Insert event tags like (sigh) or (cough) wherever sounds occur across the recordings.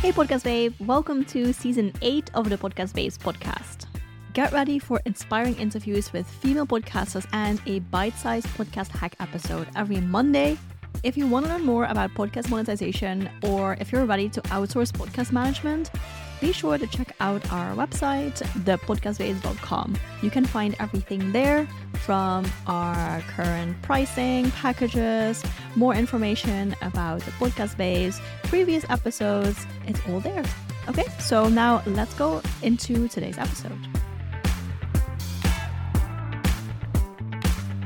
Hey, Podcast Babe, welcome to season 8 of the Podcast Babes podcast. Get ready for inspiring interviews with female podcasters and a bite sized podcast hack episode every Monday. If you want to learn more about podcast monetization or if you're ready to outsource podcast management, be sure to check out our website, thepodcastbabes.com. You can find everything there from our current pricing, packages, more information about the podcast babes, previous episodes. It's all there. Okay, so now let's go into today's episode.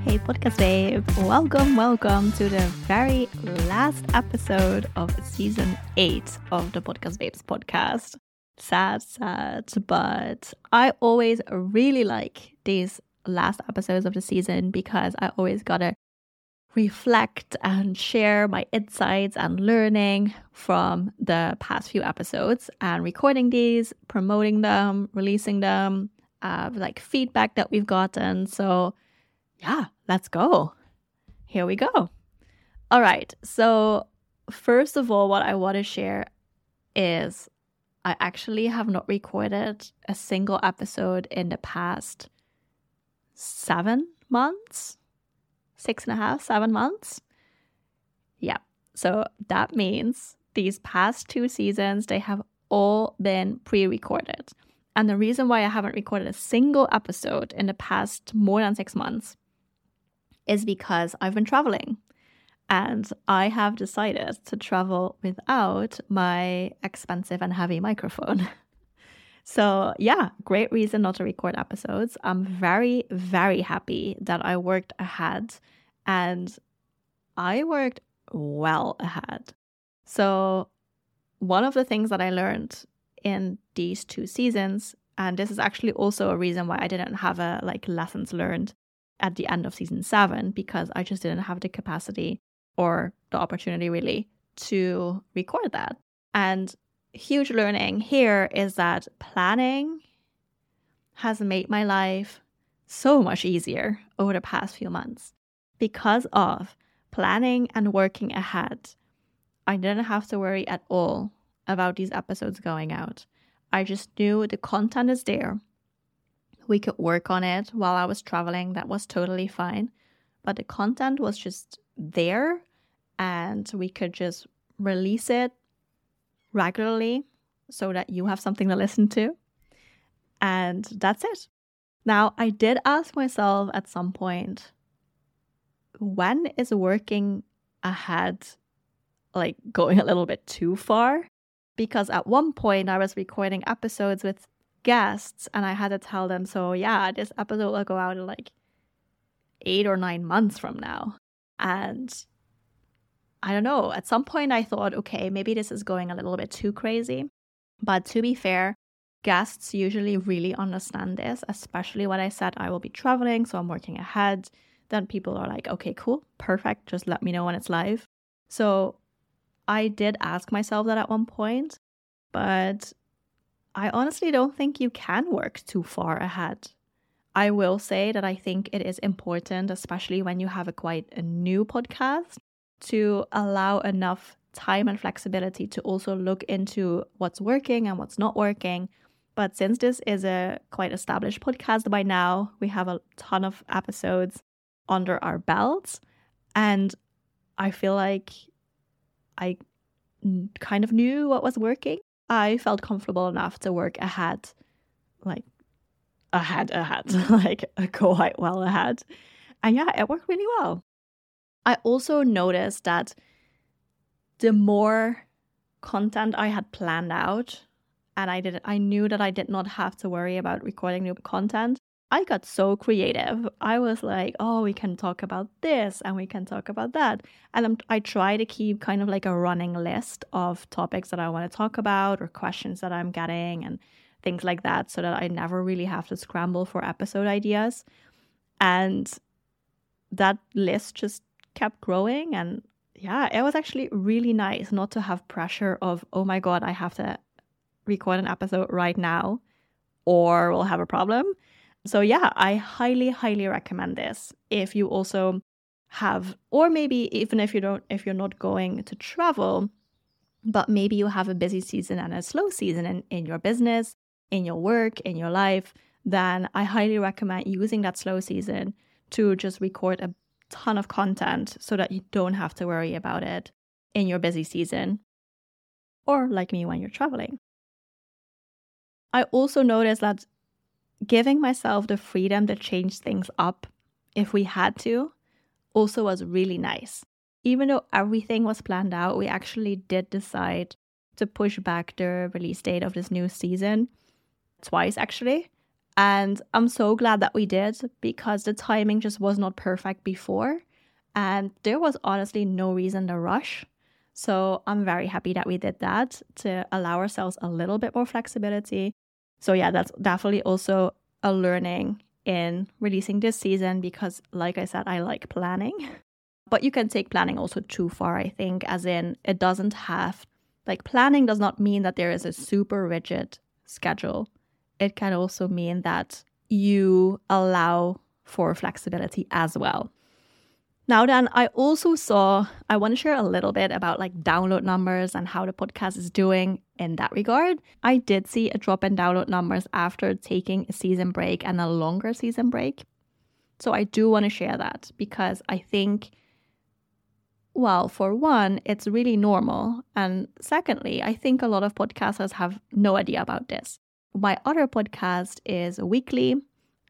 Hey, podcast babe, welcome, welcome to the very last episode of season eight of the Podcast Babes podcast sad, sad, but I always really like these last episodes of the season because I always gotta reflect and share my insights and learning from the past few episodes and recording these, promoting them, releasing them, uh, like feedback that we've gotten. So, yeah, let's go. Here we go. All right. So, first of all, what I want to share is I actually have not recorded a single episode in the past seven months, six and a half, seven months. Yeah. So that means these past two seasons, they have all been pre recorded. And the reason why I haven't recorded a single episode in the past more than six months is because I've been traveling and I have decided to travel without my expensive and heavy microphone. (laughs) so, yeah, great reason not to record episodes. I'm very, very happy that I worked ahead and I worked well ahead. So, one of the things that I learned in these two seasons, and this is actually also a reason why I didn't have a like lessons learned at the end of season seven, because I just didn't have the capacity or the opportunity really to record that. And huge learning here is that planning has made my life so much easier over the past few months. Because of planning and working ahead, I didn't have to worry at all about these episodes going out. I just knew the content is there. We could work on it while I was traveling. That was totally fine. But the content was just there and we could just release it regularly so that you have something to listen to. And that's it. Now, I did ask myself at some point when is working ahead like going a little bit too far? Because at one point I was recording episodes with guests and I had to tell them, so yeah, this episode will go out in like eight or nine months from now. And I don't know, at some point I thought, okay, maybe this is going a little bit too crazy. But to be fair, guests usually really understand this, especially when I said I will be traveling, so I'm working ahead. Then people are like, okay, cool, perfect, just let me know when it's live. So I did ask myself that at one point, but I honestly don't think you can work too far ahead. I will say that I think it is important, especially when you have a quite a new podcast, to allow enough time and flexibility to also look into what's working and what's not working. But since this is a quite established podcast by now, we have a ton of episodes under our belts. And I feel like I kind of knew what was working. I felt comfortable enough to work ahead, like ahead, ahead, (laughs) like quite well ahead. And yeah, it worked really well. I also noticed that the more content I had planned out and I did I knew that I did not have to worry about recording new content. I got so creative. I was like, "Oh, we can talk about this and we can talk about that." And I'm, I try to keep kind of like a running list of topics that I want to talk about or questions that I'm getting and things like that so that I never really have to scramble for episode ideas. And that list just kept growing and yeah, it was actually really nice not to have pressure of, oh my God, I have to record an episode right now or we'll have a problem. So yeah, I highly, highly recommend this if you also have, or maybe even if you don't, if you're not going to travel, but maybe you have a busy season and a slow season in, in your business, in your work, in your life, then I highly recommend using that slow season to just record a ton of content so that you don't have to worry about it in your busy season or like me when you're traveling. I also noticed that giving myself the freedom to change things up if we had to also was really nice. Even though everything was planned out, we actually did decide to push back the release date of this new season twice, actually. And I'm so glad that we did because the timing just was not perfect before. And there was honestly no reason to rush. So I'm very happy that we did that to allow ourselves a little bit more flexibility. So, yeah, that's definitely also a learning in releasing this season because, like I said, I like planning. (laughs) But you can take planning also too far, I think, as in it doesn't have, like, planning does not mean that there is a super rigid schedule. It can also mean that you allow for flexibility as well. Now, then, I also saw, I want to share a little bit about like download numbers and how the podcast is doing in that regard. I did see a drop in download numbers after taking a season break and a longer season break. So I do want to share that because I think, well, for one, it's really normal. And secondly, I think a lot of podcasters have no idea about this. My other podcast is weekly,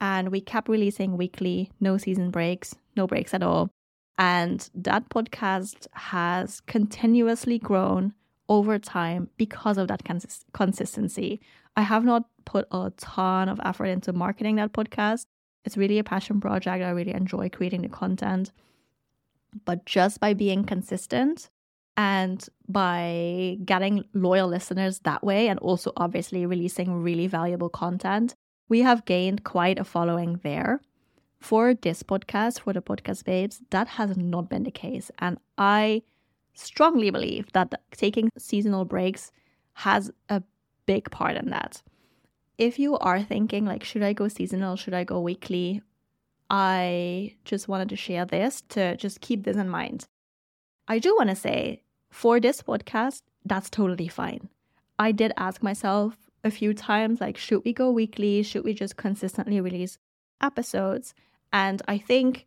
and we kept releasing weekly, no season breaks, no breaks at all. And that podcast has continuously grown over time because of that cons- consistency. I have not put a ton of effort into marketing that podcast. It's really a passion project. I really enjoy creating the content. But just by being consistent and by getting loyal listeners that way, and also obviously releasing really valuable content, we have gained quite a following there for this podcast, for the podcast babes, that has not been the case. And I strongly believe that taking seasonal breaks has a big part in that. If you are thinking, like, should I go seasonal? Should I go weekly? I just wanted to share this to just keep this in mind. I do want to say for this podcast, that's totally fine. I did ask myself a few times, like, should we go weekly? Should we just consistently release episodes? And I think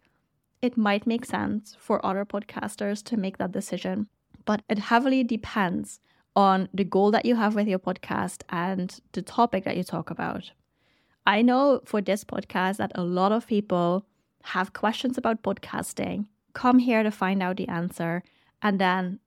it might make sense for other podcasters to make that decision, but it heavily depends on the goal that you have with your podcast and the topic that you talk about. I know for this podcast that a lot of people have questions about podcasting, come here to find out the answer, and then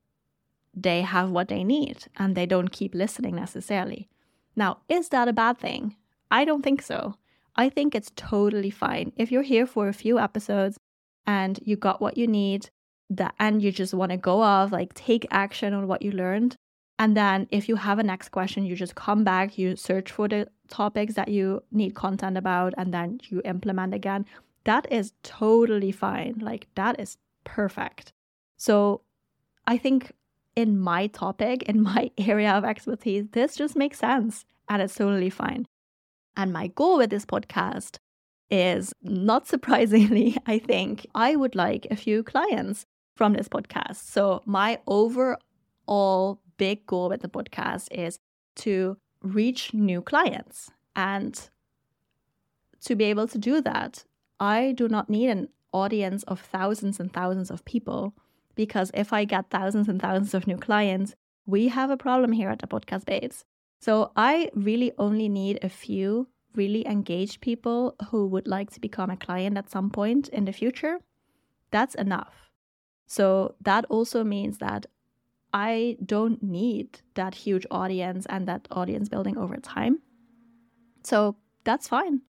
they have what they need and they don't keep listening necessarily. Now, is that a bad thing? I don't think so. I think it's totally fine. If you're here for a few episodes and you got what you need, that and you just want to go off, like take action on what you learned. And then if you have a next question, you just come back, you search for the topics that you need content about, and then you implement again. That is totally fine. Like that is perfect. So I think in my topic, in my (laughs) area of expertise, this just makes sense and it's totally fine. And my goal with this podcast is not (laughs) surprisingly, I think I would like a few clients from this podcast. So, my overall big goal with the podcast is to reach new clients. And to be able to do that, I do not need an audience of thousands and thousands of people because if I get thousands and thousands of new clients, we have a problem here at the Podcast Babes. So I really only need a few really engaged people who would like to become a client at some point in the future. That's enough. So that also means that I don't need that huge audience and that audience building over time. So that's fine.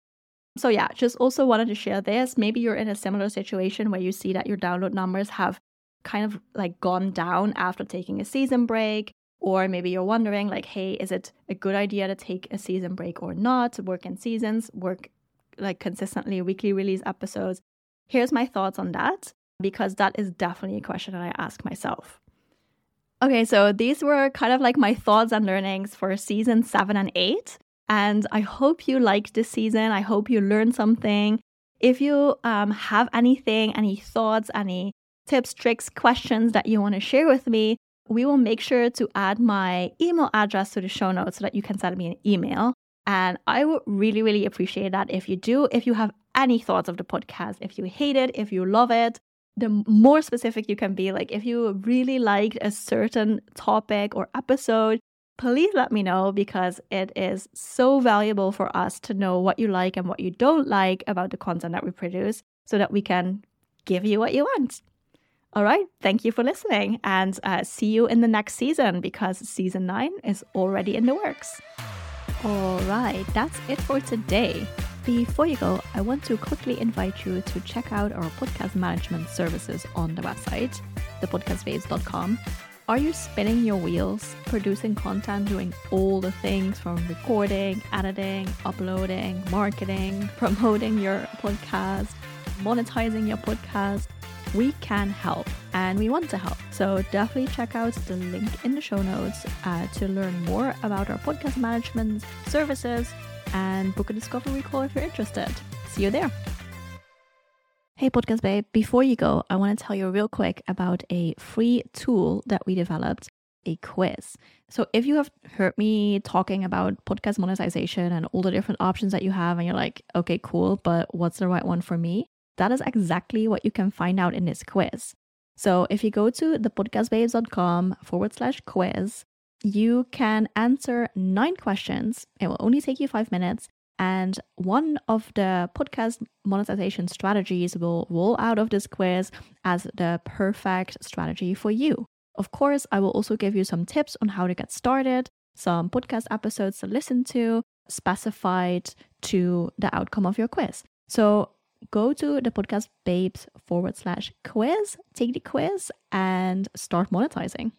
So, yeah, just also wanted to share this. Maybe you're in a similar situation where you see that your download numbers have kind of like gone down after taking a season break or maybe you're wondering, like, hey, is it a good idea to take a season break or not? Work in seasons, work like consistently weekly release episodes. Here's my thoughts on that, because that is definitely a question that I ask myself. Okay, so these were kind of like my thoughts and learnings for season seven and eight. And I hope you liked this season. I hope you learned something. If you um, have anything, any thoughts, any tips, tricks, questions that you want to share with me, we will make sure to add my email address to the show notes so that you can send me an email. And I would really, really appreciate that if you do. If you have any thoughts of the podcast, if you hate it, if you love it, the more specific you can be. Like if you really liked a certain topic or episode, please let me know because it is so valuable for us to know what you like and what you don't like about the content that we produce so that we can give you what you want. All right. Thank you for listening and uh, see you in the next season because season nine is already in the works. All right. That's it for today. Before you go, I want to quickly invite you to check out our podcast management services on the website, thepodcastbabes.com. Are you spinning your wheels, producing content, doing all the things from recording, editing, uploading, marketing, (laughs) promoting your podcast, monetizing your podcast? We can help and we want to help. So definitely check out the link in the show notes uh, to learn more about our podcast management services and book a discovery call if you're interested. See you there. Hey, Podcast Babe, before you go, I want to tell you real quick about a free tool that we developed a quiz. So, if you have heard me talking about podcast monetization and all the different options that you have, and you're like, okay, cool, but what's the right one for me? That is exactly what you can find out in this quiz. So, if you go to thepodcastbabes.com forward slash quiz, you can answer nine questions. It will only take you five minutes. And one of the podcast monetization strategies will roll out of this quiz as the perfect strategy for you. Of course, I will also give you some tips on how to get started, some podcast episodes to listen to, specified to the outcome of your quiz. So go to the podcast babes forward slash quiz, take the quiz, and start monetizing.